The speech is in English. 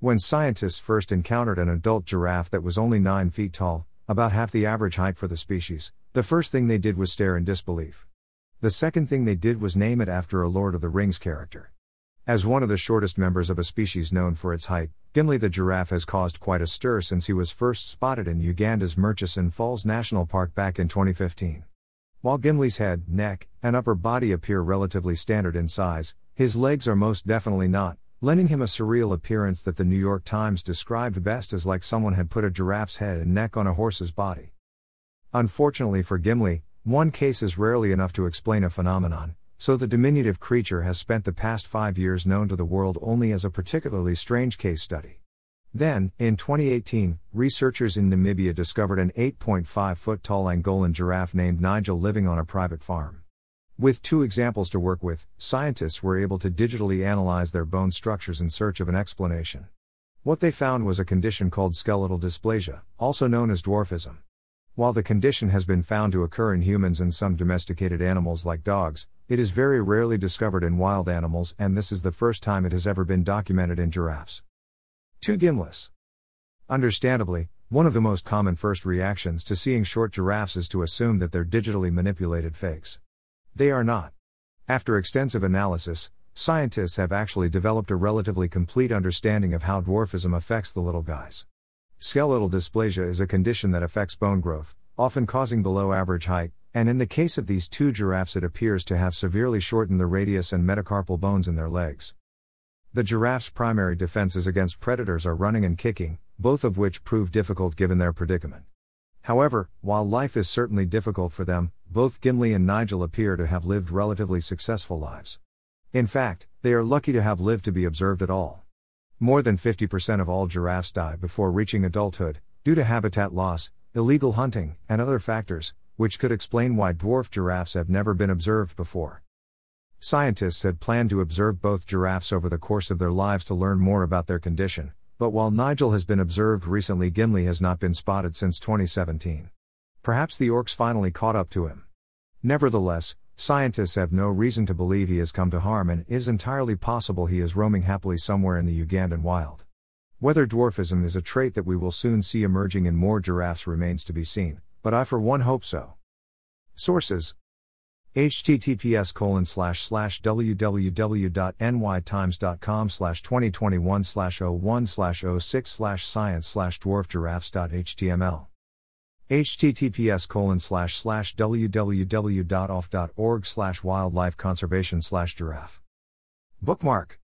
When scientists first encountered an adult giraffe that was only 9 feet tall, about half the average height for the species, the first thing they did was stare in disbelief. The second thing they did was name it after a Lord of the Rings character. As one of the shortest members of a species known for its height, Gimli the giraffe has caused quite a stir since he was first spotted in Uganda's Murchison Falls National Park back in 2015. While Gimli's head, neck, and upper body appear relatively standard in size, his legs are most definitely not, lending him a surreal appearance that the New York Times described best as like someone had put a giraffe's head and neck on a horse's body. Unfortunately for Gimli, one case is rarely enough to explain a phenomenon, so the diminutive creature has spent the past five years known to the world only as a particularly strange case study. Then, in 2018, researchers in Namibia discovered an 8.5 foot tall Angolan giraffe named Nigel living on a private farm. With two examples to work with, scientists were able to digitally analyze their bone structures in search of an explanation. What they found was a condition called skeletal dysplasia, also known as dwarfism. While the condition has been found to occur in humans and some domesticated animals like dogs, it is very rarely discovered in wild animals, and this is the first time it has ever been documented in giraffes. 2 Gimlis. Understandably, one of the most common first reactions to seeing short giraffes is to assume that they're digitally manipulated fakes. They are not. After extensive analysis, scientists have actually developed a relatively complete understanding of how dwarfism affects the little guys. Skeletal dysplasia is a condition that affects bone growth, often causing below average height, and in the case of these two giraffes, it appears to have severely shortened the radius and metacarpal bones in their legs. The giraffe's primary defenses against predators are running and kicking, both of which prove difficult given their predicament. However, while life is certainly difficult for them, both Gimli and Nigel appear to have lived relatively successful lives. In fact, they are lucky to have lived to be observed at all. More than 50% of all giraffes die before reaching adulthood, due to habitat loss, illegal hunting, and other factors, which could explain why dwarf giraffes have never been observed before. Scientists had planned to observe both giraffes over the course of their lives to learn more about their condition, but while Nigel has been observed recently, Gimli has not been spotted since 2017. Perhaps the orcs finally caught up to him. Nevertheless, scientists have no reason to believe he has come to harm, and it is entirely possible he is roaming happily somewhere in the Ugandan wild. Whether dwarfism is a trait that we will soon see emerging in more giraffes remains to be seen, but I for one hope so. Sources https colon slash slash www.nytimes.com slash 2021 slash 01 slash 06 slash science slash dwarf giraffes.html https colon slash slash www.awf.org slash wildlife conservation slash giraffe. Bookmark